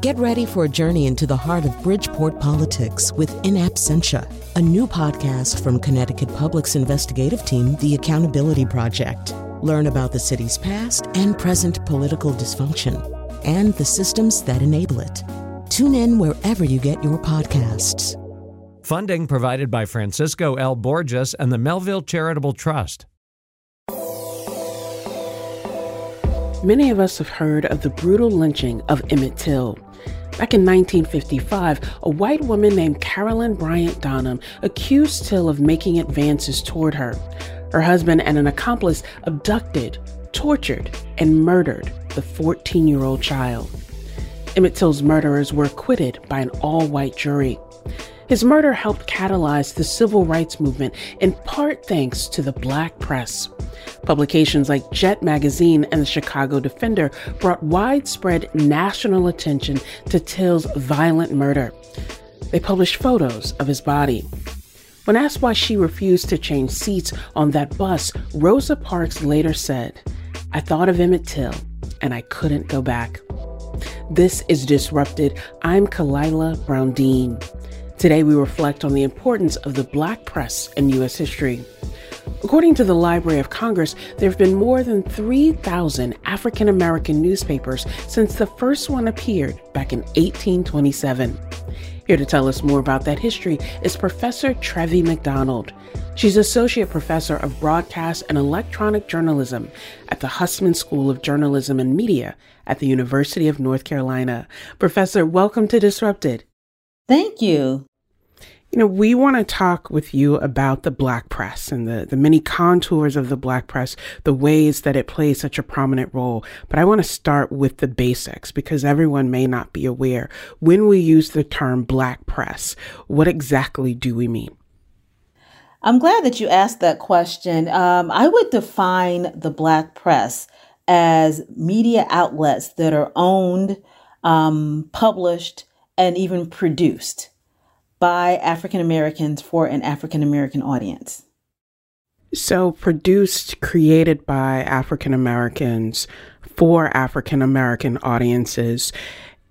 Get ready for a journey into the heart of Bridgeport politics with In Absentia, a new podcast from Connecticut Public's investigative team, The Accountability Project. Learn about the city's past and present political dysfunction and the systems that enable it. Tune in wherever you get your podcasts. Funding provided by Francisco L. Borges and the Melville Charitable Trust. Many of us have heard of the brutal lynching of Emmett Till. Back in 1955, a white woman named Carolyn Bryant Donham accused Till of making advances toward her. Her husband and an accomplice abducted, tortured, and murdered the 14 year old child. Emmett Till's murderers were acquitted by an all white jury. His murder helped catalyze the civil rights movement, in part thanks to the black press. Publications like Jet Magazine and the Chicago Defender brought widespread national attention to Till's violent murder. They published photos of his body. When asked why she refused to change seats on that bus, Rosa Parks later said, I thought of Emmett Till and I couldn't go back. This is Disrupted. I'm Khalilah Brown-Dean. Today we reflect on the importance of the black press in U.S. history. According to the Library of Congress, there have been more than 3,000 African American newspapers since the first one appeared back in 1827. Here to tell us more about that history is Professor Trevy McDonald. She's Associate Professor of Broadcast and Electronic Journalism at the Hussman School of Journalism and Media at the University of North Carolina. Professor, welcome to Disrupted. Thank you. You know, we want to talk with you about the black press and the, the many contours of the black press, the ways that it plays such a prominent role. But I want to start with the basics because everyone may not be aware. When we use the term black press, what exactly do we mean? I'm glad that you asked that question. Um, I would define the black press as media outlets that are owned, um, published, and even produced by African Americans for an African American audience. So, produced, created by African Americans for African American audiences.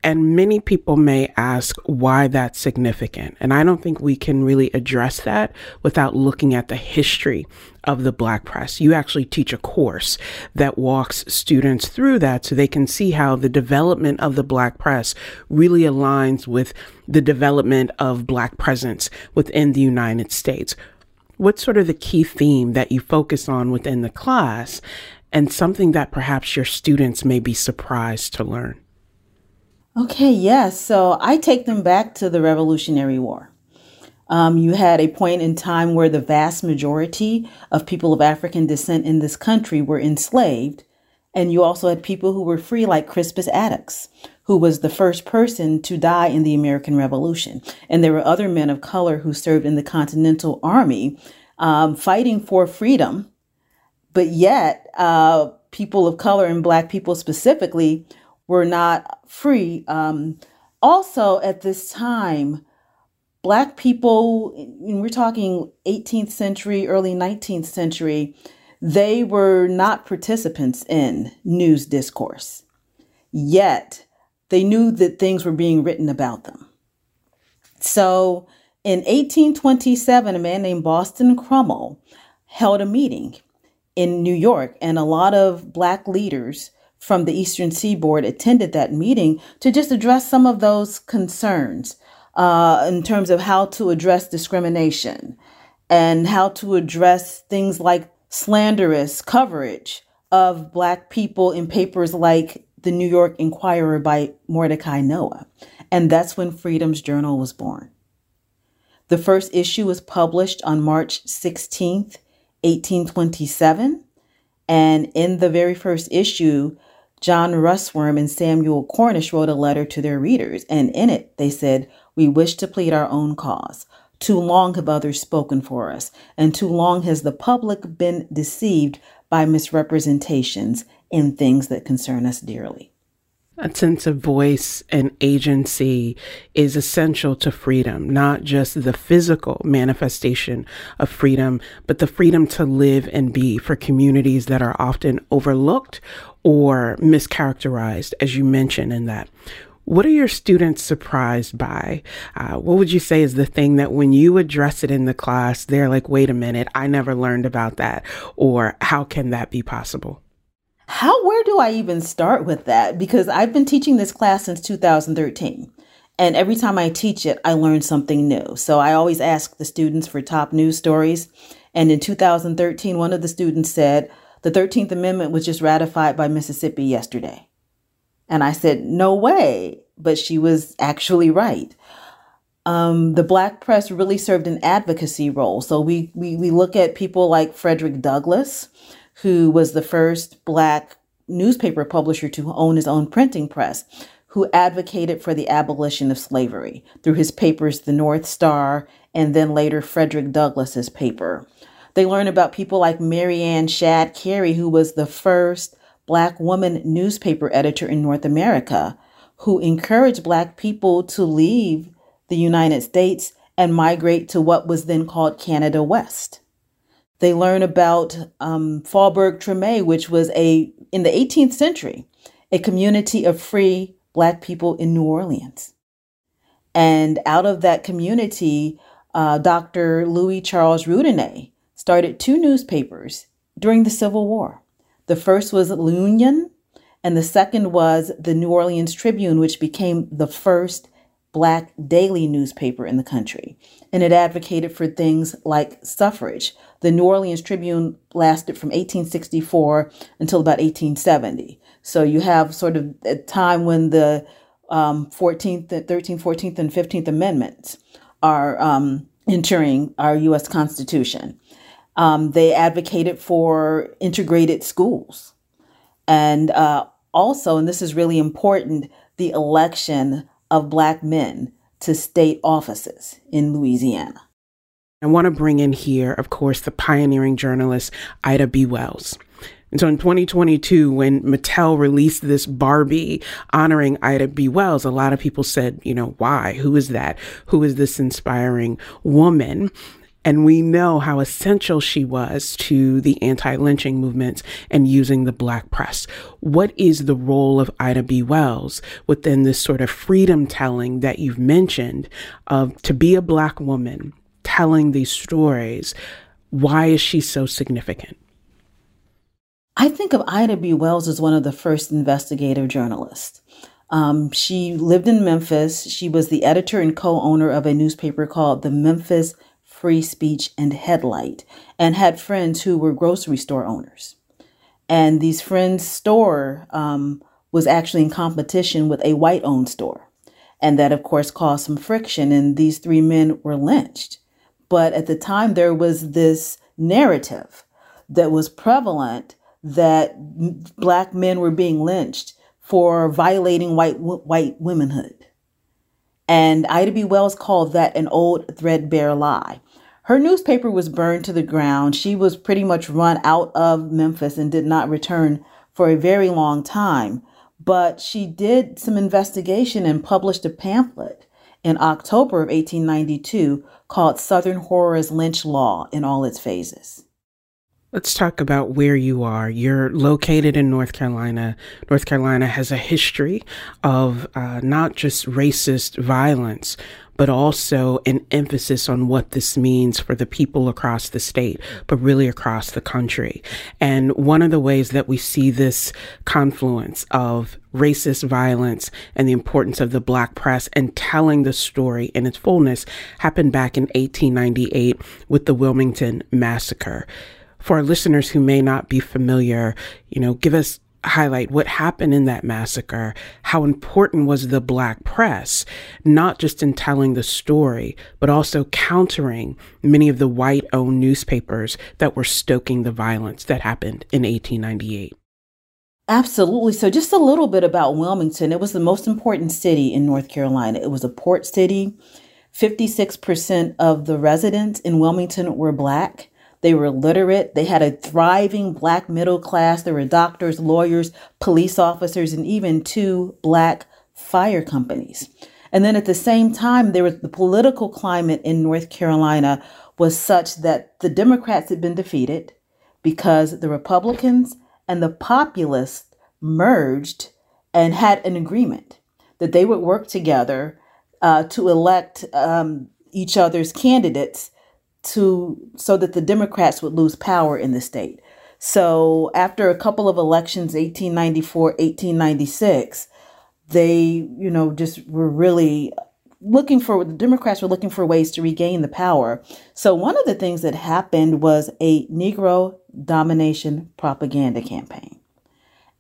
And many people may ask why that's significant. And I don't think we can really address that without looking at the history of the Black press. You actually teach a course that walks students through that so they can see how the development of the Black press really aligns with the development of Black presence within the United States. What's sort of the key theme that you focus on within the class and something that perhaps your students may be surprised to learn? Okay, yes. So I take them back to the Revolutionary War. Um, you had a point in time where the vast majority of people of African descent in this country were enslaved. And you also had people who were free, like Crispus Attucks, who was the first person to die in the American Revolution. And there were other men of color who served in the Continental Army um, fighting for freedom. But yet, uh, people of color and Black people specifically were not free. Um, also, at this time, Black people, we're talking 18th century, early 19th century, they were not participants in news discourse. Yet, they knew that things were being written about them. So, in 1827, a man named Boston Crummell held a meeting in New York, and a lot of Black leaders from the Eastern Seaboard attended that meeting to just address some of those concerns uh, in terms of how to address discrimination and how to address things like slanderous coverage of Black people in papers like the New York Enquirer by Mordecai Noah. And that's when Freedom's Journal was born. The first issue was published on March 16th, 1827. And in the very first issue, John Russwurm and Samuel Cornish wrote a letter to their readers, and in it they said, We wish to plead our own cause. Too long have others spoken for us, and too long has the public been deceived by misrepresentations in things that concern us dearly. A sense of voice and agency is essential to freedom, not just the physical manifestation of freedom, but the freedom to live and be for communities that are often overlooked or mischaracterized, as you mentioned in that. What are your students surprised by? Uh, what would you say is the thing that when you address it in the class, they're like, wait a minute, I never learned about that? Or how can that be possible? How, where do I even start with that? Because I've been teaching this class since 2013. And every time I teach it, I learn something new. So I always ask the students for top news stories. And in 2013, one of the students said, the 13th Amendment was just ratified by Mississippi yesterday. And I said, no way. But she was actually right. Um, the black press really served an advocacy role. So we, we, we look at people like Frederick Douglass, who was the first black newspaper publisher to own his own printing press who advocated for the abolition of slavery through his papers, The North Star, and then later Frederick Douglass's paper. They learn about people like Mary Ann Shadd Cary, who was the first black woman newspaper editor in North America, who encouraged black people to leave the United States and migrate to what was then called Canada West. They learn about um, Faubourg Treme, which was a in the 18th century, a community of free Black people in New Orleans. And out of that community, uh, Dr. Louis Charles Roudanez started two newspapers during the Civil War. The first was L'Union, and the second was the New Orleans Tribune, which became the first Black daily newspaper in the country. And it advocated for things like suffrage. The New Orleans Tribune lasted from 1864 until about 1870. So you have sort of a time when the um, 14th, 13th, 14th, and 15th Amendments are um, entering our U.S. Constitution. Um, they advocated for integrated schools. And uh, also, and this is really important, the election of Black men to state offices in Louisiana. I want to bring in here, of course, the pioneering journalist Ida B. Wells. And so in 2022, when Mattel released this Barbie honoring Ida B. Wells, a lot of people said, you know, why? Who is that? Who is this inspiring woman? And we know how essential she was to the anti lynching movements and using the black press. What is the role of Ida B. Wells within this sort of freedom telling that you've mentioned of to be a black woman telling these stories? Why is she so significant? I think of Ida B. Wells as one of the first investigative journalists. Um, she lived in Memphis. She was the editor and co owner of a newspaper called the Memphis Free Speech and Headlight, and had friends who were grocery store owners. And these friends' store um, was actually in competition with a white owned store. And that, of course, caused some friction, and these three men were lynched. But at the time, there was this narrative that was prevalent that black men were being lynched for violating white white womanhood. And Ida B. Wells called that an old threadbare lie. Her newspaper was burned to the ground. She was pretty much run out of Memphis and did not return for a very long time. But she did some investigation and published a pamphlet in October of 1892 called Southern Horrors Lynch Law in all its phases. Let's talk about where you are. You're located in North Carolina. North Carolina has a history of uh, not just racist violence, but also an emphasis on what this means for the people across the state, but really across the country. And one of the ways that we see this confluence of racist violence and the importance of the black press and telling the story in its fullness happened back in 1898 with the Wilmington Massacre for our listeners who may not be familiar, you know, give us highlight what happened in that massacre, how important was the black press, not just in telling the story, but also countering many of the white owned newspapers that were stoking the violence that happened in 1898. Absolutely. So, just a little bit about Wilmington. It was the most important city in North Carolina. It was a port city. 56% of the residents in Wilmington were Black. They were literate. They had a thriving black middle class. There were doctors, lawyers, police officers, and even two black fire companies. And then at the same time, there was the political climate in North Carolina was such that the Democrats had been defeated because the Republicans and the populists merged and had an agreement that they would work together uh, to elect um, each other's candidates to so that the Democrats would lose power in the state. So after a couple of elections, 1894, 1896, they, you know, just were really looking for the Democrats were looking for ways to regain the power. So one of the things that happened was a Negro domination propaganda campaign.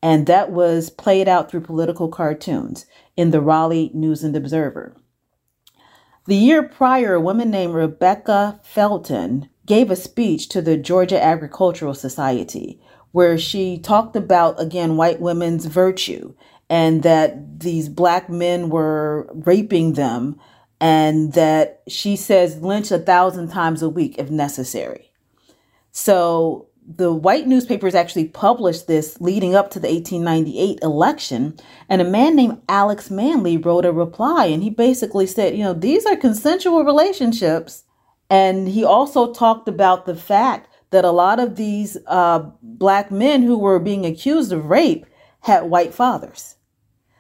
And that was played out through political cartoons in the Raleigh News and Observer. The year prior, a woman named Rebecca Felton gave a speech to the Georgia Agricultural Society where she talked about, again, white women's virtue and that these black men were raping them and that she says lynch a thousand times a week if necessary. So the white newspapers actually published this leading up to the 1898 election. And a man named Alex Manly wrote a reply, and he basically said, you know, these are consensual relationships. And he also talked about the fact that a lot of these uh, black men who were being accused of rape had white fathers.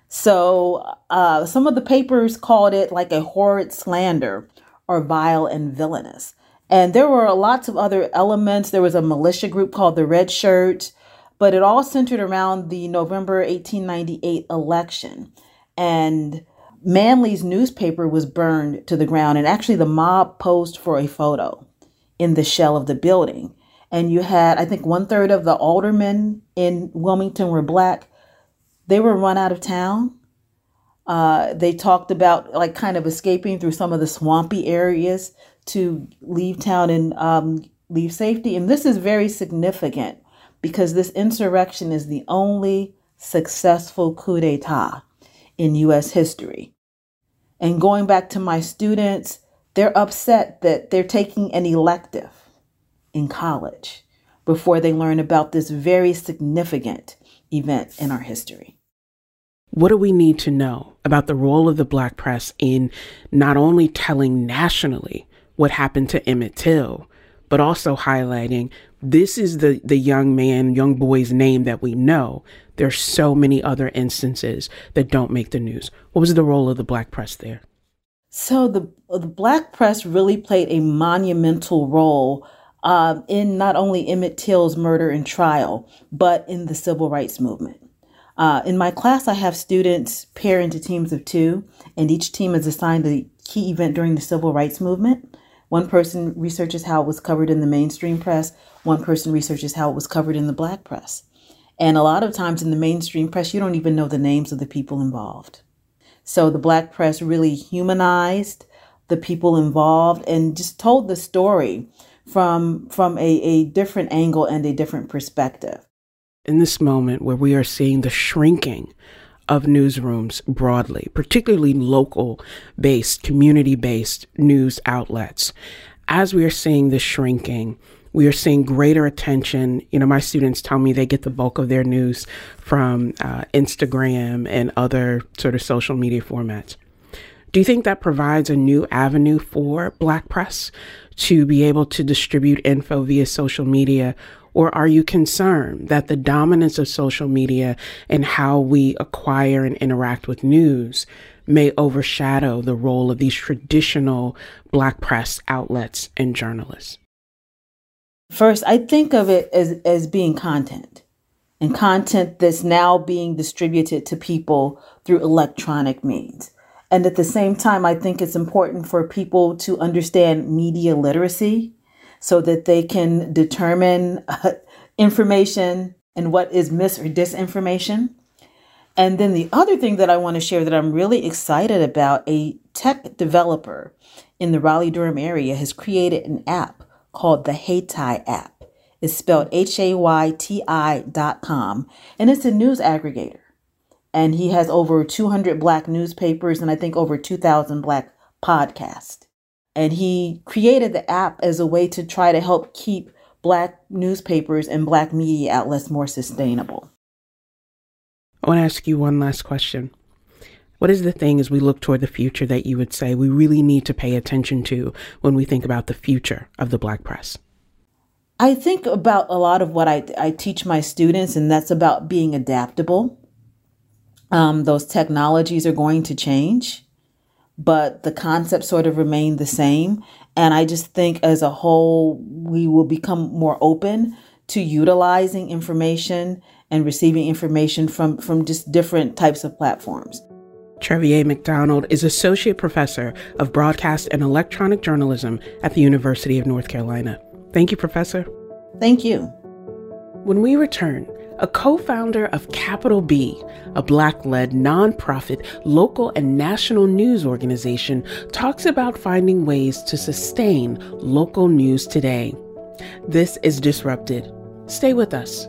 So uh, some of the papers called it like a horrid slander or vile and villainous. And there were lots of other elements. There was a militia group called the Red Shirt, but it all centered around the November 1898 election. And Manly's newspaper was burned to the ground, and actually, the mob posed for a photo in the shell of the building. And you had, I think, one third of the aldermen in Wilmington were black, they were run out of town. Uh, they talked about like kind of escaping through some of the swampy areas to leave town and um, leave safety. And this is very significant because this insurrection is the only successful coup d'etat in U.S. history. And going back to my students, they're upset that they're taking an elective in college before they learn about this very significant event in our history. What do we need to know about the role of the black press in not only telling nationally what happened to Emmett Till, but also highlighting this is the, the young man, young boy's name that we know. There's so many other instances that don't make the news. What was the role of the black press there? So the the black press really played a monumental role um, in not only Emmett Till's murder and trial, but in the civil rights movement. Uh, in my class, I have students pair into teams of two, and each team is assigned a key event during the civil rights movement. One person researches how it was covered in the mainstream press, one person researches how it was covered in the black press. And a lot of times in the mainstream press, you don't even know the names of the people involved. So the black press really humanized the people involved and just told the story from, from a, a different angle and a different perspective in this moment where we are seeing the shrinking of newsrooms broadly, particularly local based, community based news outlets. As we are seeing this shrinking, we are seeing greater attention. You know, my students tell me they get the bulk of their news from uh, Instagram and other sort of social media formats. Do you think that provides a new avenue for Black press to be able to distribute info via social media or are you concerned that the dominance of social media and how we acquire and interact with news may overshadow the role of these traditional Black press outlets and journalists? First, I think of it as, as being content and content that's now being distributed to people through electronic means. And at the same time, I think it's important for people to understand media literacy so that they can determine uh, information and what is mis or disinformation. And then the other thing that I want to share that I'm really excited about a tech developer in the Raleigh Durham area has created an app called the Hayti app. It's spelled H A Y T I dot com, and it's a news aggregator. And he has over 200 black newspapers and I think over 2,000 black podcasts. And he created the app as a way to try to help keep Black newspapers and Black media outlets more sustainable. I want to ask you one last question. What is the thing as we look toward the future that you would say we really need to pay attention to when we think about the future of the Black press? I think about a lot of what I, I teach my students, and that's about being adaptable. Um, those technologies are going to change, but the concepts sort of remain the same. And I just think as a whole, we will become more open to utilizing information and receiving information from, from just different types of platforms. Trevy A. McDonald is Associate Professor of Broadcast and Electronic Journalism at the University of North Carolina. Thank you, Professor. Thank you. When we return, a co founder of Capital B, a Black led nonprofit local and national news organization, talks about finding ways to sustain local news today. This is Disrupted. Stay with us.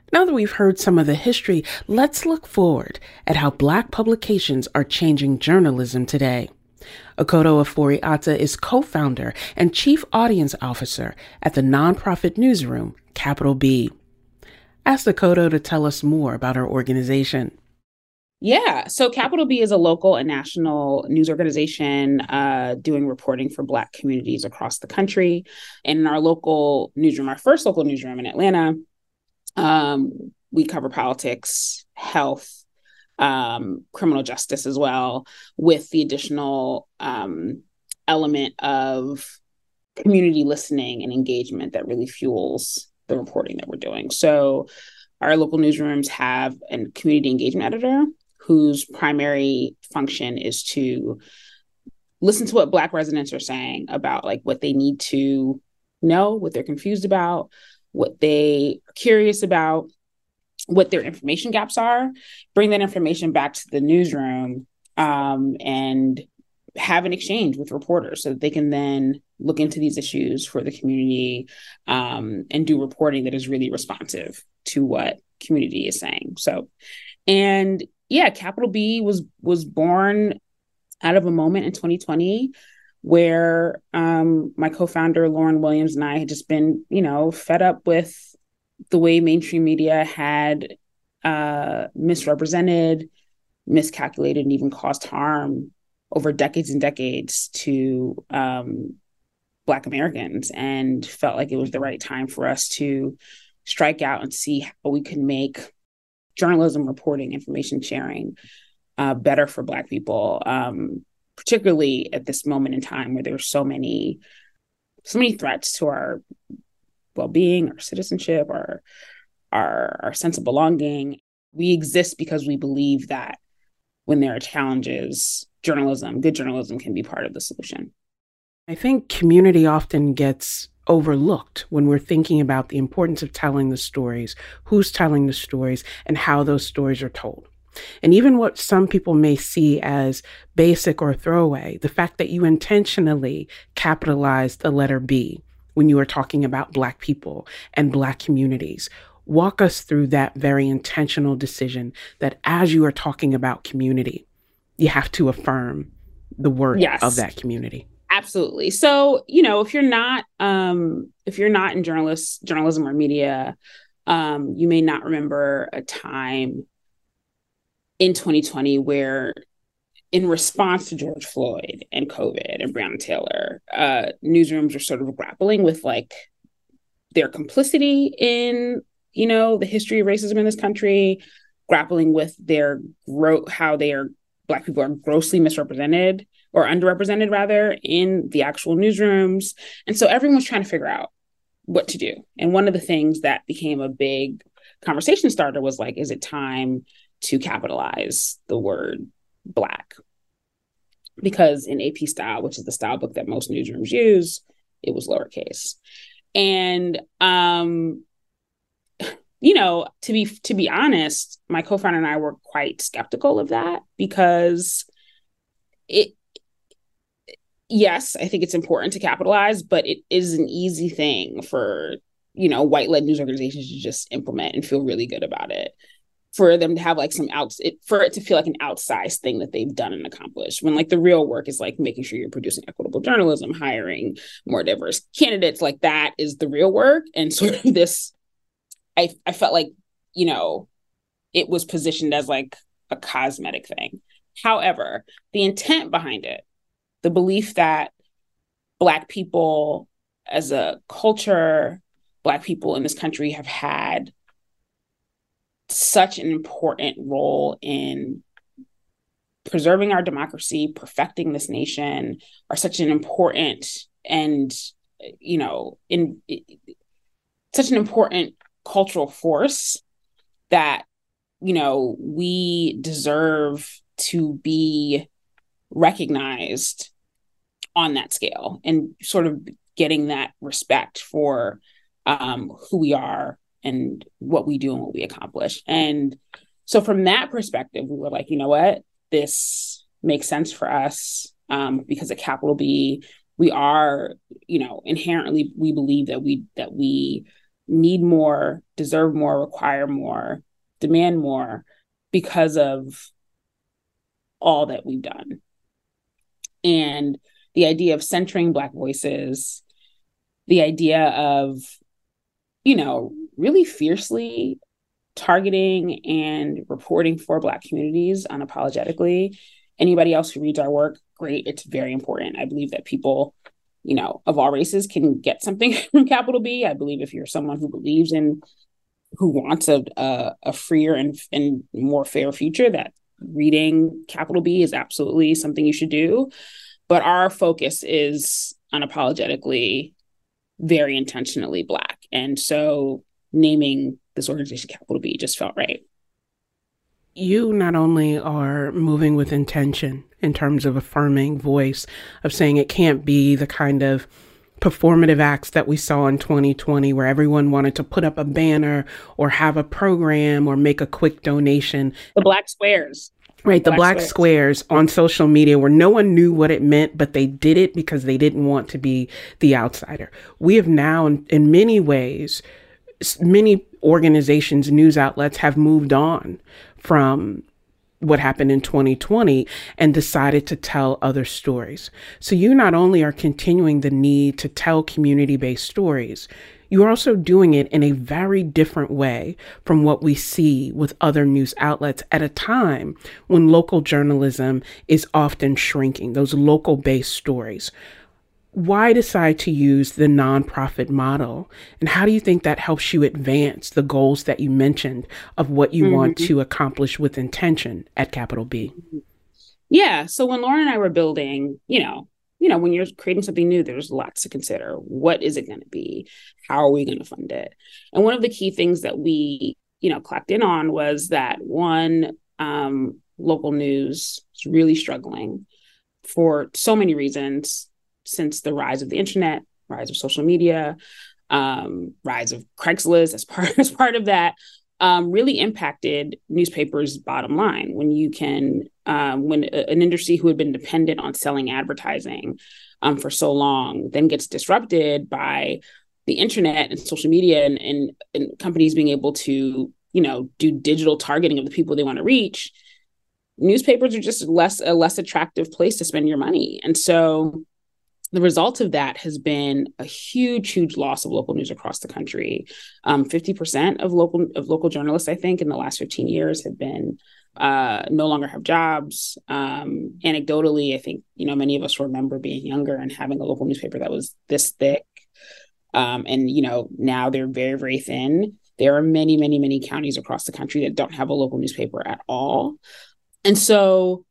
Now that we've heard some of the history, let's look forward at how Black publications are changing journalism today. Akoto Ofori-Atta is co-founder and chief audience officer at the nonprofit newsroom Capital B. Ask Akoto to tell us more about her organization. Yeah, so Capital B is a local and national news organization uh, doing reporting for Black communities across the country. And in our local newsroom, our first local newsroom in Atlanta, um, we cover politics, health, um, criminal justice as well, with the additional um, element of community listening and engagement that really fuels the reporting that we're doing. So, our local newsrooms have a community engagement editor whose primary function is to listen to what Black residents are saying about like what they need to know, what they're confused about, what they are curious about, what their information gaps are, bring that information back to the newsroom um, and have an exchange with reporters so that they can then look into these issues for the community um, and do reporting that is really responsive to what community is saying. So, and yeah, Capital B was was born out of a moment in 2020 where um, my co-founder Lauren Williams and I had just been, you know, fed up with the way mainstream media had uh, misrepresented, miscalculated, and even caused harm over decades and decades to um, Black Americans, and felt like it was the right time for us to strike out and see how we could make journalism, reporting, information sharing uh, better for Black people. Um, particularly at this moment in time where there's so many so many threats to our well-being our citizenship our our our sense of belonging. We exist because we believe that when there are challenges journalism good journalism can be part of the solution. I think community often gets overlooked when we're thinking about the importance of telling the stories who's telling the stories and how those stories are told and even what some people may see as basic or throwaway, the fact that you intentionally capitalized the letter B when you were talking about Black people and Black communities. Walk us through that very intentional decision that as you are talking about community, you have to affirm the worth yes. of that community absolutely so you know if you're not um if you're not in journalist journalism or media um you may not remember a time in 2020 where in response to George Floyd and COVID and Breonna Taylor, uh, newsrooms are sort of grappling with like their complicity in, you know, the history of racism in this country, grappling with their gro- how they are Black people are grossly misrepresented or underrepresented rather in the actual newsrooms. And so everyone's trying to figure out what to do. And one of the things that became a big conversation starter was like, is it time to capitalize the word Black? Because in AP style, which is the style book that most newsrooms use, it was lowercase. And um, you know, to be to be honest, my co-founder and I were quite skeptical of that because it yes, I think it's important to capitalize, but it is an easy thing for, you know, white-led news organizations to just implement and feel really good about it. For them to have like some outs it, for it to feel like an outsized thing that they've done and accomplished when like the real work is like making sure you're producing equitable journalism, hiring more diverse candidates, like that is the real work. And sort of this I I felt like, you know, it was positioned as like a cosmetic thing. However, the intent behind it the belief that Black people as a culture, Black people in this country have had such an important role in preserving our democracy, perfecting this nation, are such an important and, you know, in such an important cultural force that, you know, we deserve to be recognized on that scale and sort of getting that respect for um, who we are and what we do and what we accomplish. And so, from that perspective, we were like, you know what, this makes sense for us um, because at Capital B, we are, you know, inherently we believe that we that we need more, deserve more, require more, demand more because of all that we've done. And the idea of centering Black voices, the idea of, you know, really fiercely targeting and reporting for Black communities unapologetically. Anybody else who reads our work, great. It's very important. I believe that people, you know, of all races can get something from Capital B. I believe if you're someone who believes in, who wants a, a, a freer and, and more fair future, that reading Capital B is absolutely something you should do. But our focus is unapologetically, very intentionally Black. And so naming this organization Capital B just felt right. You not only are moving with intention in terms of affirming voice, of saying it can't be the kind of performative acts that we saw in 2020 where everyone wanted to put up a banner or have a program or make a quick donation. The black squares. Right, the black, black squares. squares on social media where no one knew what it meant, but they did it because they didn't want to be the outsider. We have now, in, in many ways, many organizations, news outlets have moved on from what happened in 2020 and decided to tell other stories. So you not only are continuing the need to tell community based stories, you're also doing it in a very different way from what we see with other news outlets at a time when local journalism is often shrinking, those local based stories. Why decide to use the nonprofit model? And how do you think that helps you advance the goals that you mentioned of what you mm-hmm. want to accomplish with intention at Capital B? Yeah. So when Lauren and I were building, you know, you know, when you're creating something new, there's lots to consider. What is it going to be? How are we going to fund it? And one of the key things that we, you know, clapped in on was that one, um, local news is really struggling for so many reasons since the rise of the internet, rise of social media, um, rise of Craigslist as part as part of that, um, really impacted newspapers' bottom line. When you can um, when a, an industry who had been dependent on selling advertising um, for so long then gets disrupted by the internet and social media and, and, and companies being able to you know do digital targeting of the people they want to reach newspapers are just less a less attractive place to spend your money. And so the result of that has been a huge, huge loss of local news across the country. Um, 50% of local of local journalists, I think, in the last 15 years have been uh, no longer have jobs. Um, anecdotally, I think you know many of us remember being younger and having a local newspaper that was this thick, um, and you know now they're very very thin. There are many many many counties across the country that don't have a local newspaper at all, and so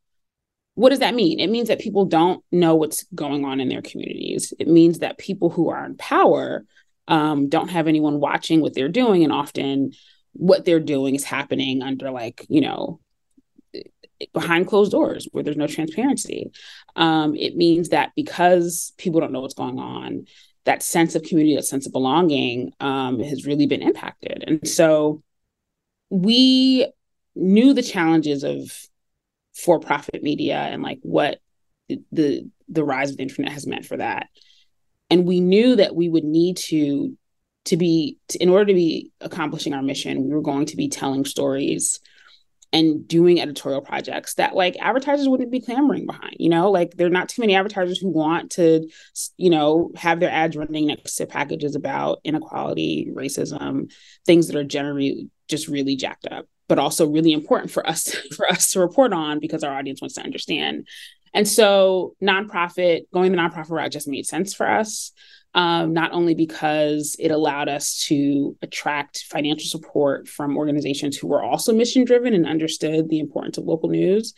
what does that mean? It means that people don't know what's going on in their communities. It means that people who are in power um, don't have anyone watching what they're doing, and often what they're doing is happening under like you know behind closed doors where there's no transparency. Um, it means that because people don't know what's going on, that sense of community, that sense of belonging um, has really been impacted. And so we knew the challenges of for-profit media and like what the the rise of the internet has meant for that. And we knew that we would need to to be in order to be accomplishing our mission, we were going to be telling stories and doing editorial projects that like advertisers wouldn't be clamoring behind you know like there are not too many advertisers who want to you know have their ads running next to packages about inequality racism things that are generally just really jacked up but also really important for us for us to report on because our audience wants to understand and so nonprofit going the nonprofit route just made sense for us um, not only because it allowed us to attract financial support from organizations who were also mission driven and understood the importance of local news,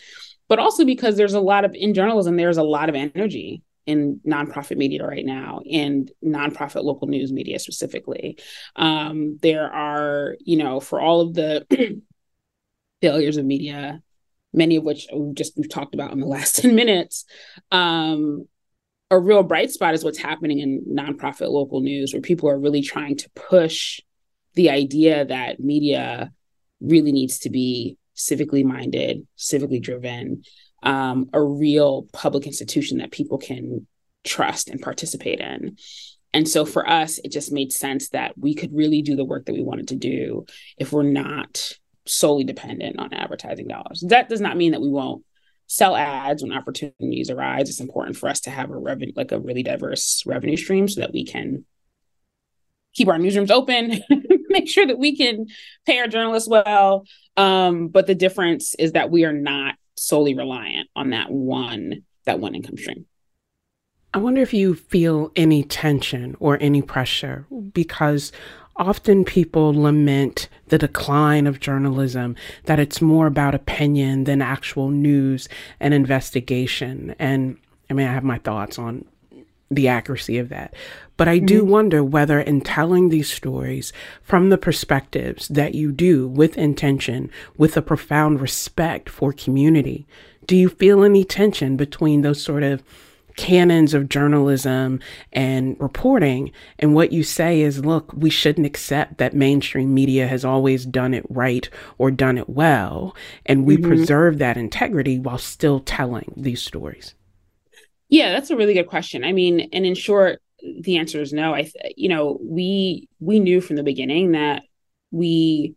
but also because there's a lot of, in journalism, there's a lot of energy in nonprofit media right now and nonprofit local news media specifically. Um, there are, you know, for all of the failures of media, many of which we just we've talked about in the last 10 minutes, um, a real bright spot is what's happening in nonprofit local news, where people are really trying to push the idea that media really needs to be civically minded, civically driven, um, a real public institution that people can trust and participate in. And so for us, it just made sense that we could really do the work that we wanted to do if we're not solely dependent on advertising dollars. That does not mean that we won't sell ads when opportunities arise. It's important for us to have a revenue, like a really diverse revenue stream, so that we can keep our newsrooms open, make sure that we can pay our journalists well. Um, but the difference is that we are not solely reliant on that one that one income stream. I wonder if you feel any tension or any pressure because Often people lament the decline of journalism, that it's more about opinion than actual news and investigation. And I mean, I have my thoughts on the accuracy of that. But I do mm-hmm. wonder whether, in telling these stories from the perspectives that you do with intention, with a profound respect for community, do you feel any tension between those sort of canons of journalism and reporting. And what you say is, look, we shouldn't accept that mainstream media has always done it right or done it well. And we mm-hmm. preserve that integrity while still telling these stories. Yeah, that's a really good question. I mean, and in short, the answer is no. I, you know, we we knew from the beginning that we,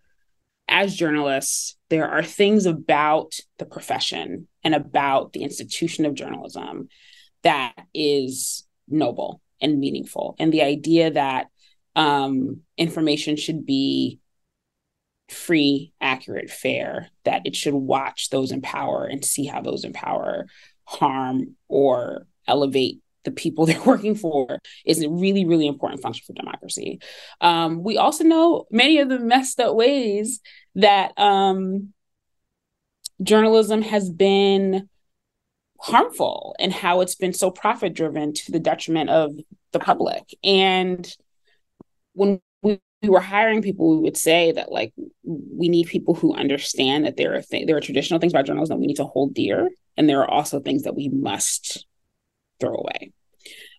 as journalists, there are things about the profession and about the institution of journalism that is noble and meaningful. And the idea that um, information should be free, accurate, fair, that it should watch those in power and see how those in power harm or elevate the people they're working for is a really, really important function for democracy. Um, we also know many of the messed up ways that um, journalism has been harmful and how it's been so profit driven to the detriment of the public. And when we, we were hiring people, we would say that like we need people who understand that there are th- there are traditional things about journalism that we need to hold dear, and there are also things that we must throw away.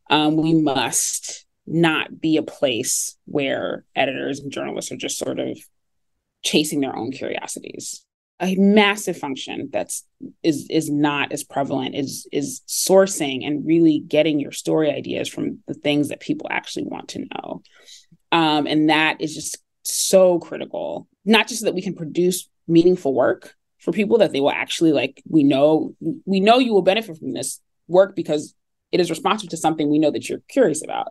Um, we must not be a place where editors and journalists are just sort of chasing their own curiosities a massive function that's is is not as prevalent is is sourcing and really getting your story ideas from the things that people actually want to know. Um, and that is just so critical not just so that we can produce meaningful work for people that they will actually like we know we know you will benefit from this work because it is responsive to something we know that you're curious about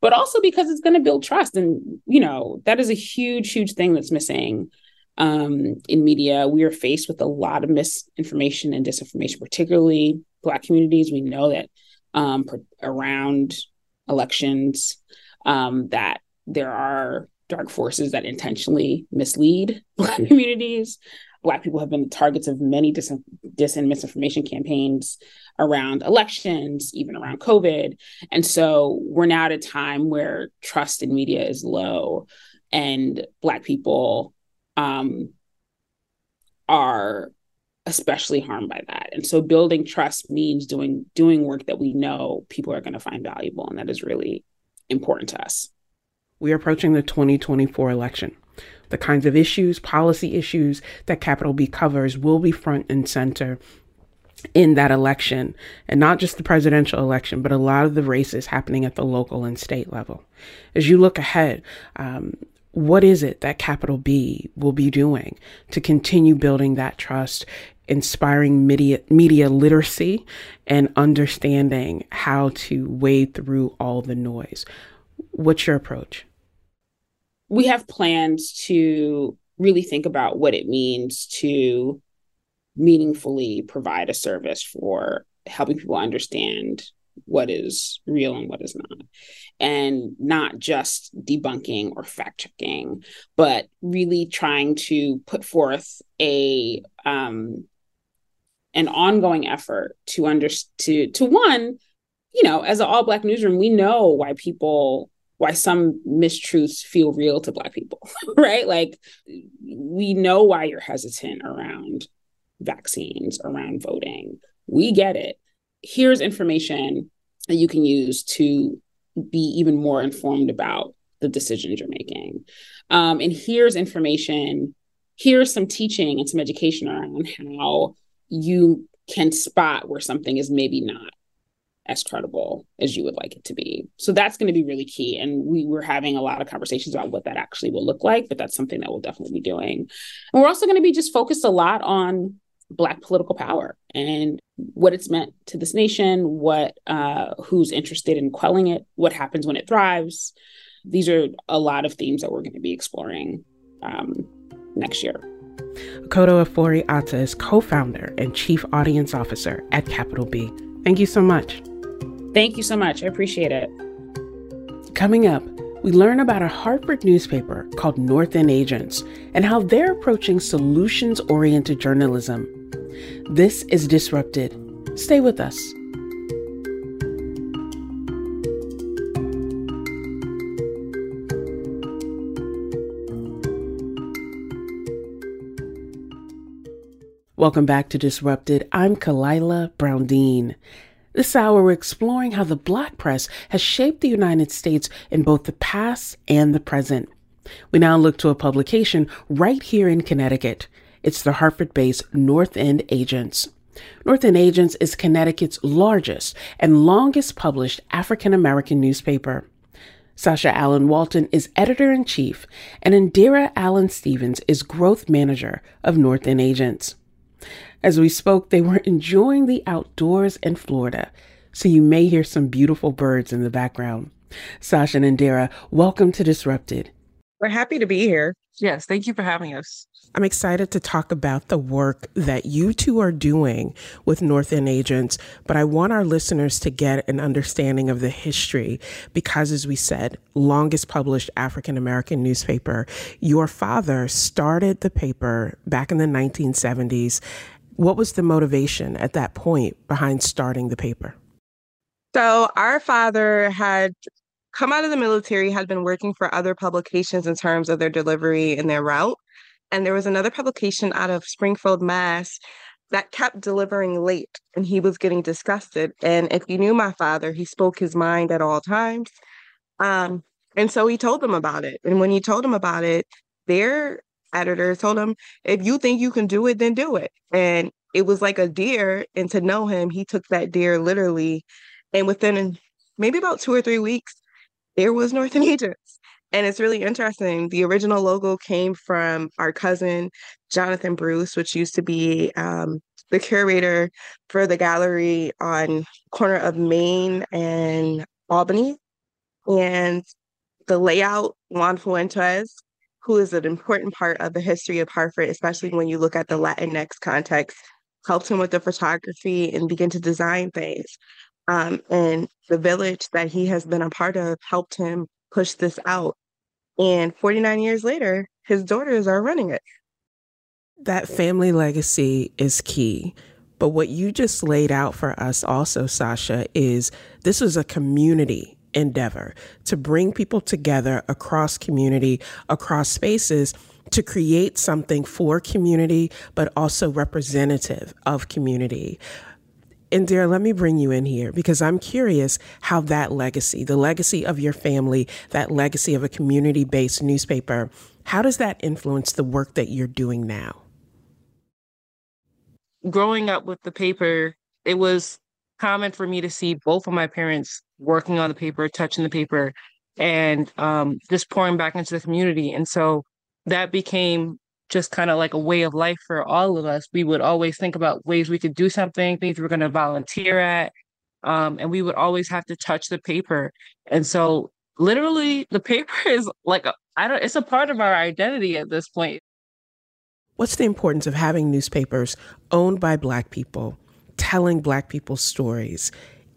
but also because it's going to build trust and you know that is a huge huge thing that's missing um, in media. We are faced with a lot of misinformation and disinformation, particularly Black communities. We know that um, around elections, um, that there are dark forces that intentionally mislead Black communities. Black people have been the targets of many dis, dis and misinformation campaigns around elections, even around COVID. And so we're now at a time where trust in media is low, and Black people um, are especially harmed by that. And so building trust means doing doing work that we know people are going to find valuable, and that is really important to us. We're approaching the 2024 election. The kinds of issues, policy issues that Capital B covers will be front and center in that election, and not just the presidential election, but a lot of the races happening at the local and state level. As you look ahead, um, what is it that Capital B will be doing to continue building that trust, inspiring media, media literacy, and understanding how to wade through all the noise? What's your approach? We have plans to really think about what it means to meaningfully provide a service for helping people understand what is real and what is not and not just debunking or fact checking but really trying to put forth a um an ongoing effort to under to to one you know as an all black newsroom we know why people why some mistruths feel real to black people right like we know why you're hesitant around vaccines, around voting. We get it. Here's information that you can use to be even more informed about the decisions you're making. Um, and here's information, here's some teaching and some education around how you can spot where something is maybe not as credible as you would like it to be. So that's going to be really key. And we were having a lot of conversations about what that actually will look like, but that's something that we'll definitely be doing. And we're also going to be just focused a lot on black political power and what it's meant to this nation what uh, who's interested in quelling it what happens when it thrives. These are a lot of themes that we're going to be exploring um, next year. Akoto Ofori-Atta is co-founder and chief audience officer at capital b. Thank you so much. Thank you so much. I appreciate it. Coming up we learn about a Hartford newspaper called Northend Agent's and how they're approaching solutions oriented journalism this is Disrupted. Stay with us. Welcome back to Disrupted. I'm Khalilah Brown-Dean. This hour, we're exploring how the black press has shaped the United States in both the past and the present. We now look to a publication right here in Connecticut. It's the Hartford based Northend Agent's. North End Agents is Connecticut's largest and longest published African American newspaper. Sasha Allen Walton is editor in chief, and Endera Allen Stevens is growth manager of Northend Agent's. As we spoke, they were enjoying the outdoors in Florida, so you may hear some beautiful birds in the background. Sasha and Endera, welcome to Disrupted. We're happy to be here. Yes, thank you for having us. I'm excited to talk about the work that you two are doing with Northend Agent's, but I want our listeners to get an understanding of the history because, as we said, longest published African American newspaper. Your father started the paper back in the 1970s. What was the motivation at that point behind starting the paper? So, our father had come out of the military, had been working for other publications in terms of their delivery and their route. And there was another publication out of Springfield, Mass, that kept delivering late and he was getting disgusted. And if you knew my father, he spoke his mind at all times. Um, and so he told them about it. And when he told them about it, their editor told him, if you think you can do it, then do it. And it was like a deer. And to know him, he took that deer literally. And within maybe about two or three weeks, there was Northend Agents. And it's really interesting. The original logo came from our cousin, Jonathan Bruce, which used to be um, the curator for the gallery on corner of Main and Albany. And the layout, Juan Fuentes, who is an important part of the history of Hartford, especially when you look at the Latinx context, helped him with the photography and begin to design things. Um, and the village that he has been a part of helped him push this out. And 49 years later, his daughters are running it. That family legacy is key. But what you just laid out for us also, Sasha, is this was a community endeavor to bring people together across community, across spaces to create something for community, but also representative of community. Endera, let me bring you in here because I'm curious how that legacy, the legacy of your family, that legacy of a community based newspaper, how does that influence the work that you're doing now? Growing up with the paper, it was common for me to see both of my parents working on the paper, touching the paper, and um, just pouring back into the community. And so that became just kind of like a way of life for all of us. We would always think about ways we could do something, things we are going to volunteer at. Um, and we would always have to touch the paper. And so literally the paper is like, I don't, it's a part of our identity at this point. What's the importance of having newspapers owned by Black people, telling Black people's stories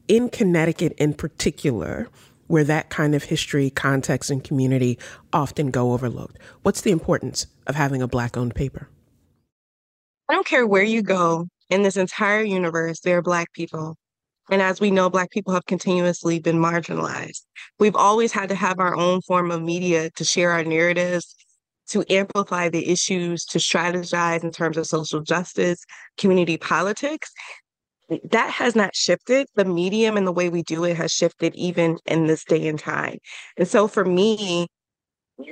in Connecticut in particular? Where that kind of history, context, and community often go overlooked. What's the importance of having a Black owned paper? I don't care where you go in this entire universe, there are Black people. And as we know, Black people have continuously been marginalized. We've always had to have our own form of media to share our narratives, to amplify the issues, to strategize in terms of social justice, community politics that has not shifted. The medium and the way we do it has shifted even in this day and time. And so for me,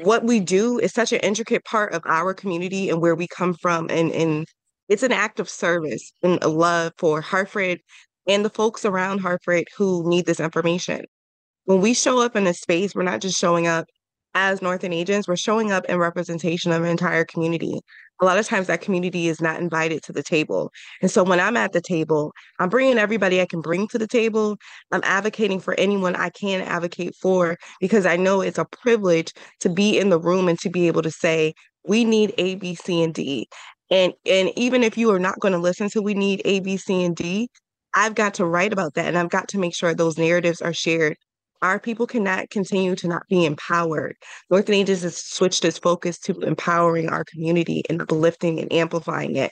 what we do is such an intricate part of our community and where we come from. And, and it's an act of service and a love for Hartford and the folks around Hartford who need this information. When we show up in a space, we're not just showing up as Northend Agent's, we're showing up in representation of an entire community. A lot of times that community is not invited to the table. And so when I'm at the table, I'm bringing everybody I can bring to the table. I'm advocating for anyone I can advocate for because I know it's a privilege to be in the room and to be able to say, we need A, B, C, and D. And and even if you are not going to listen to we need A, B, C, and D, I've got to write about that and I've got to make sure those narratives are shared our people cannot continue to not be empowered. Northend Agent's has switched its focus to empowering our community and uplifting and amplifying it.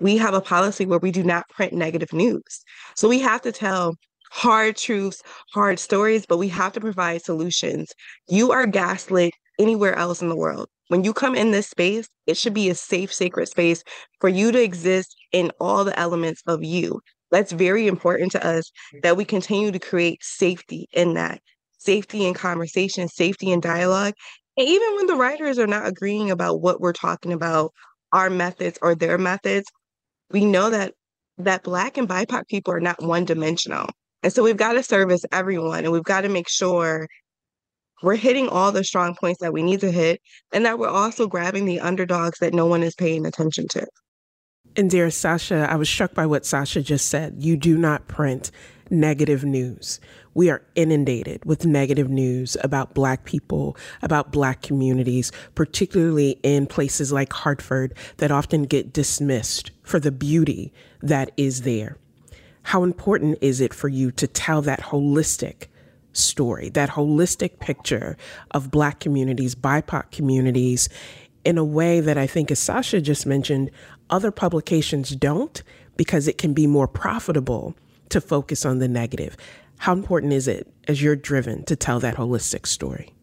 We have a policy where we do not print negative news. So we have to tell hard truths, hard stories, but we have to provide solutions. You are gaslit anywhere else in the world. When you come in this space, it should be a safe, sacred space for you to exist in all the elements of you. That's very important to us that we continue to create safety in that safety in conversation, safety in dialogue. And even when the writers are not agreeing about what we're talking about, our methods or their methods, we know that that black and BIPOC people are not one dimensional. And so we've got to service everyone and we've got to make sure we're hitting all the strong points that we need to hit and that we're also grabbing the underdogs that no one is paying attention to. Endera Sasha, I was struck by what Sasha just said. You do not print negative news. We are inundated with negative news about Black people, about Black communities, particularly in places like Hartford that often get dismissed for the beauty that is there. How important is it for you to tell that holistic story, that holistic picture of Black communities, BIPOC communities, in a way that I think, as Sasha just mentioned, other publications don't because it can be more profitable to focus on the negative. How important is it as you're driven to tell that holistic story?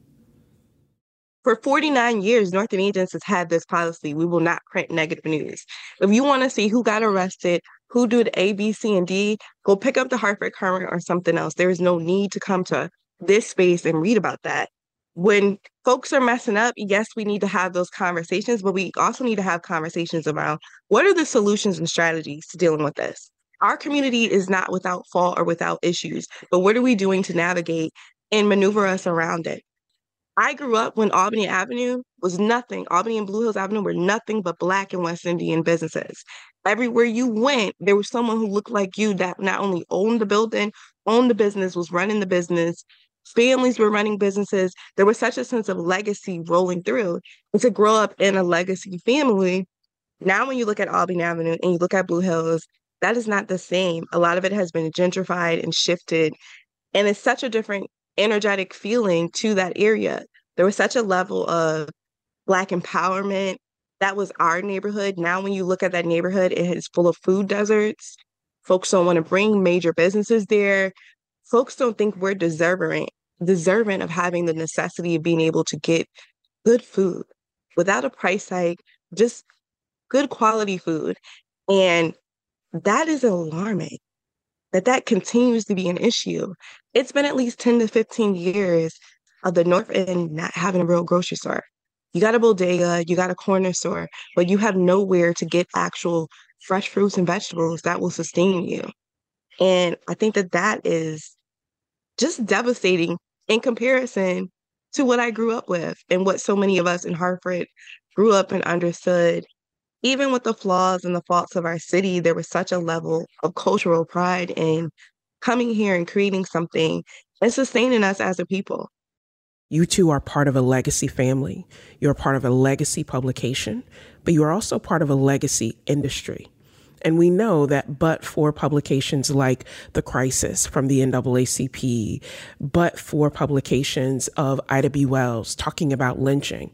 For 49 years, Northend Agent's has had this policy. We will not print negative news. If you want to see who got arrested, who did A, B, C, and D, go pick up the Hartford Courant or something else. There is no need to come to this space and read about that when folks are messing up, yes, we need to have those conversations, but we also need to have conversations around what are the solutions and strategies to dealing with this. Our community is not without fault or without issues, but what are we doing to navigate and maneuver us around it? I grew up when Albany Avenue was nothing. Albany and Blue Hills Avenue were nothing but Black and West Indian businesses. Everywhere you went, there was someone who looked like you that not only owned the building, owned the business, was running the business, families were running businesses. There was such a sense of legacy rolling through. And to grow up in a legacy family, now when you look at Albany Avenue and you look at Blue Hills, that is not the same. A lot of it has been gentrified and shifted. And it's such a different energetic feeling to that area. There was such a level of Black empowerment. That was our neighborhood. Now, when you look at that neighborhood, it is full of food deserts. Folks don't want to bring major businesses there. Folks don't think we're deserving, deserving of having the necessity of being able to get good food without a price hike, just good quality food. And that is alarming that that continues to be an issue. It's been at least 10 to 15 years of the North End not having a real grocery store. You got a bodega, you got a corner store, but you have nowhere to get actual fresh fruits and vegetables that will sustain you. And I think that that is just devastating in comparison to what I grew up with and what so many of us in Hartford grew up and understood. Even with the flaws and the faults of our city, there was such a level of cultural pride in coming here and creating something and sustaining us as a people. You two are part of a legacy family. You're part of a legacy publication, but you are also part of a legacy industry. And we know that, but for publications like The Crisis from the NAACP, but for publications of Ida B. Wells talking about lynching,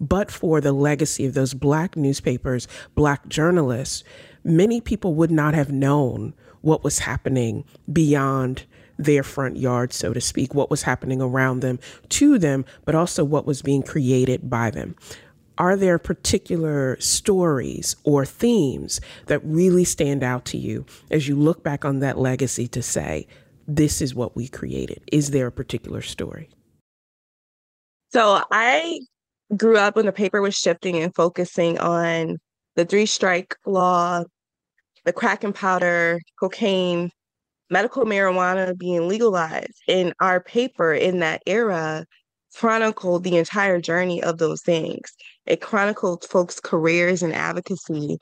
but for the legacy of those Black newspapers, Black journalists, many people would not have known what was happening beyond their front yard, so to speak, what was happening around them to them, but also what was being created by them. Are there particular stories or themes that really stand out to you as you look back on that legacy to say, this is what we created? Is there a particular story? So I grew up when the paper was shifting and focusing on the three strike law, the crack and powder, cocaine, medical marijuana being legalized. in our paper in that era chronicled the entire journey of those things. It chronicled folks' careers and advocacy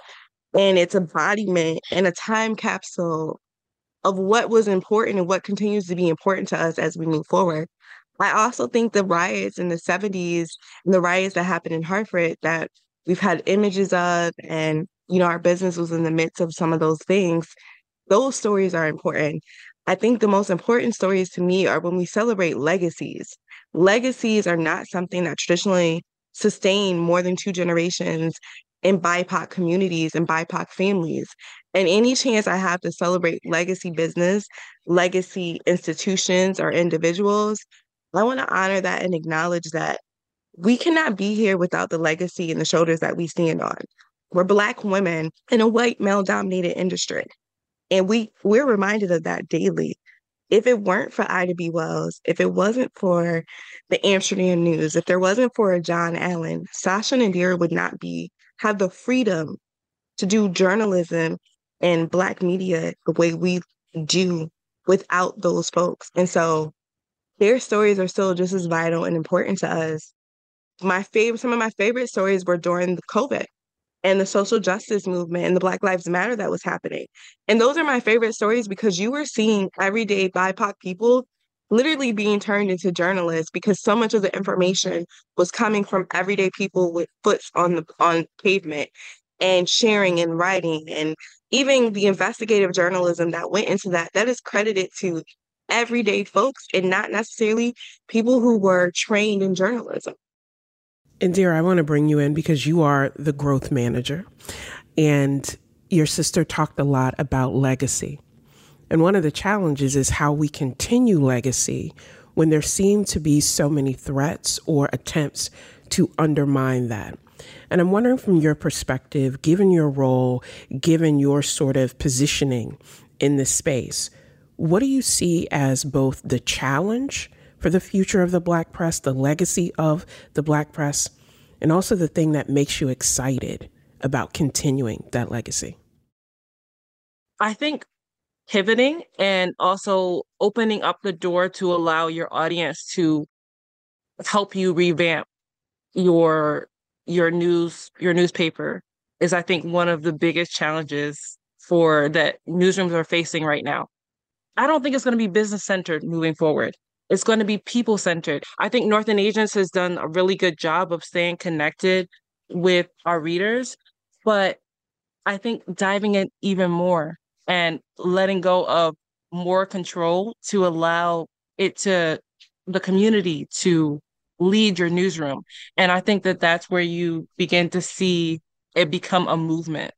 and its embodiment and a time capsule of what was important and what continues to be important to us as we move forward. I also think the riots in the 70s and the riots that happened in Hartford that we've had images of and you know our business was in the midst of some of those things those stories are important. I think the most important stories to me are when we celebrate legacies. Legacies are not something that traditionally sustain more than two generations in BIPOC communities and BIPOC families. And any chance I have to celebrate legacy business, legacy institutions, or individuals, I want to honor that and acknowledge that we cannot be here without the legacy and the shoulders that we stand on. We're Black women in a white male dominated industry. And we we're reminded of that daily. If it weren't for Ida B. Wells, if it wasn't for the Amsterdam News, if there wasn't for John Allen, Sasha Nadir would not be have the freedom to do journalism and black media the way we do without those folks. And so their stories are still just as vital and important to us. My favorite some of my favorite stories were during the COVID and the social justice movement and the Black Lives Matter that was happening. And those are my favorite stories because you were seeing everyday BIPOC people literally being turned into journalists because so much of the information was coming from everyday people with foots on the on pavement and sharing and writing and even the investigative journalism that went into that that is credited to everyday folks and not necessarily people who were trained in journalism Endera, I want to bring you in because you are the growth manager and your sister talked a lot about legacy. And one of the challenges is how we continue legacy when there seem to be so many threats or attempts to undermine that. And I'm wondering from your perspective, given your role, given your sort of positioning in this space, what do you see as both the challenge for the future of the Black press, the legacy of the Black press, and also the thing that makes you excited about continuing that legacy? I think pivoting and also opening up the door to allow your audience to help you revamp your your news your newspaper is I think one of the biggest challenges for that newsrooms are facing right now. I don't think it's going to be business centered moving forward. It's going to be people centered. I think Northend Agent's has done a really good job of staying connected with our readers, but I think diving in even more and letting go of more control to allow it to the community to lead your newsroom. And I think that that's where you begin to see it become a movement.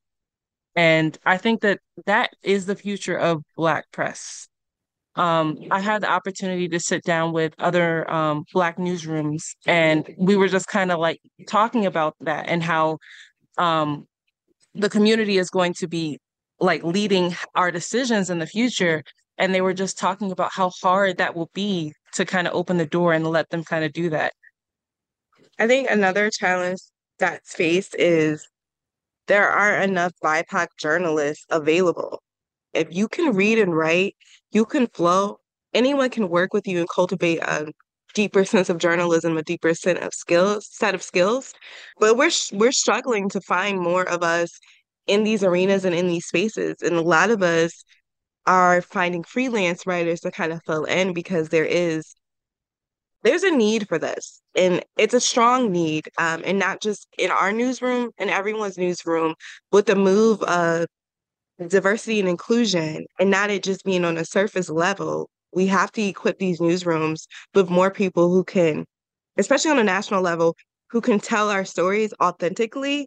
And I think that that is the future of Black press. Um, I had the opportunity to sit down with other um, Black newsrooms, and we were just kind of like talking about that and how um, the community is going to be like leading our decisions in the future. And they were just talking about how hard that will be to kind of open the door and let them kind of do that. I think another challenge that's faced is there aren't enough BIPOC journalists available. If you can read and write, you can flow, anyone can work with you and cultivate a deeper sense of journalism, a deeper set of skills, set of skills. But we're we're struggling to find more of us in these arenas and in these spaces. And a lot of us are finding freelance writers to kind of fill in because there is there's a need for this and it's a strong need um, and not just in our newsroom and everyone's newsroom with the move of diversity and inclusion and not it just being on a surface level we have to equip these newsrooms with more people who can especially on a national level who can tell our stories authentically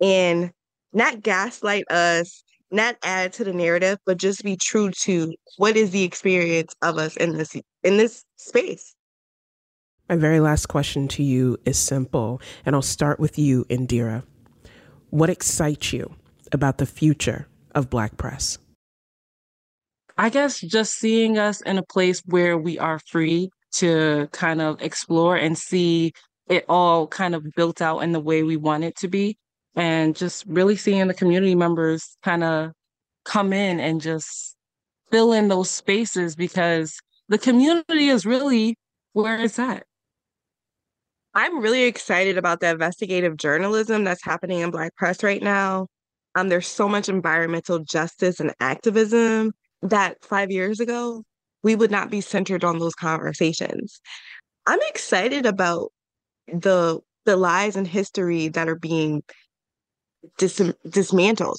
and not gaslight us not add to the narrative but just be true to what is the experience of us in this in this space my very last question to you is simple, and I'll start with you, Endera. What excites you about the future of Black press? I guess just seeing us in a place where we are free to kind of explore and see it all kind of built out in the way we want it to be. And just really seeing the community members kind of come in and just fill in those spaces because the community is really where it's at. I'm really excited about the investigative journalism that's happening in Black press right now. Um, there's so much environmental justice and activism that five years ago we would not be centered on those conversations. I'm excited about the the lies and history that are being dis- dismantled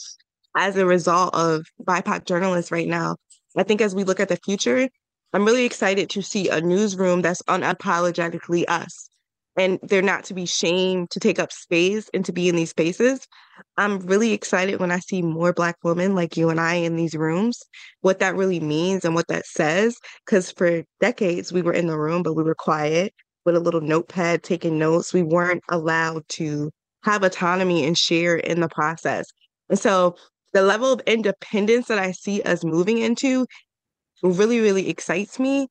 as a result of BIPOC journalists right now. I think as we look at the future, I'm really excited to see a newsroom that's unapologetically us and they're not to be shamed to take up space and to be in these spaces. I'm really excited when I see more Black women like you and I in these rooms, what that really means and what that says. Because for decades, we were in the room, but we were quiet with a little notepad taking notes. We weren't allowed to have autonomy and share in the process. And so the level of independence that I see us moving into really, really excites me.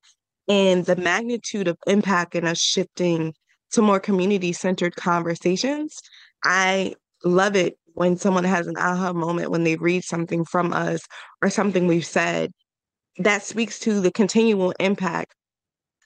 And the magnitude of impact and us shifting to more community centered conversations. I love it when someone has an aha moment when they read something from us or something we've said that speaks to the continual impact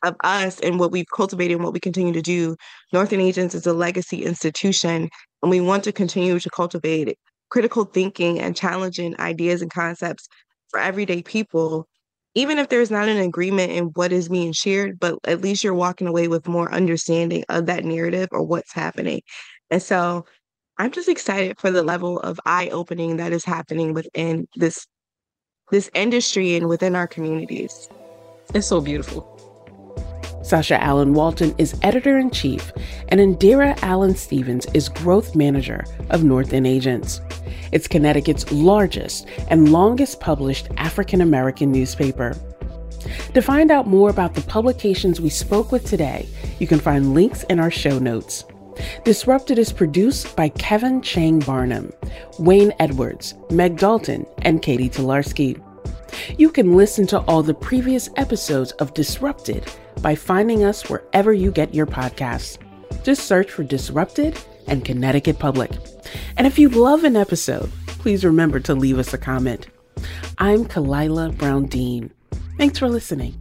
of us and what we've cultivated and what we continue to do. Northend Agent's is a legacy institution, and we want to continue to cultivate critical thinking and challenging ideas and concepts for everyday people even if there's not an agreement in what is being shared, but at least you're walking away with more understanding of that narrative or what's happening. And so I'm just excited for the level of eye opening that is happening within this this industry and within our communities. It's so beautiful. Sasha Allen Walton is editor in chief, and Endera Allen Stevens is growth manager of Northend Agent's. It's Connecticut's largest and longest published African American newspaper. To find out more about the publications we spoke with today, you can find links in our show notes. Disrupted is produced by Kevin Chang Barnum, Wayne Edwards, Meg Dalton, and Catie Talarski. You can listen to all the previous episodes of Disrupted by finding us wherever you get your podcasts. Just search for Disrupted and Connecticut Public. And if you love an episode, please remember to leave us a comment. I'm Khalilah Brown Dean. Thanks for listening.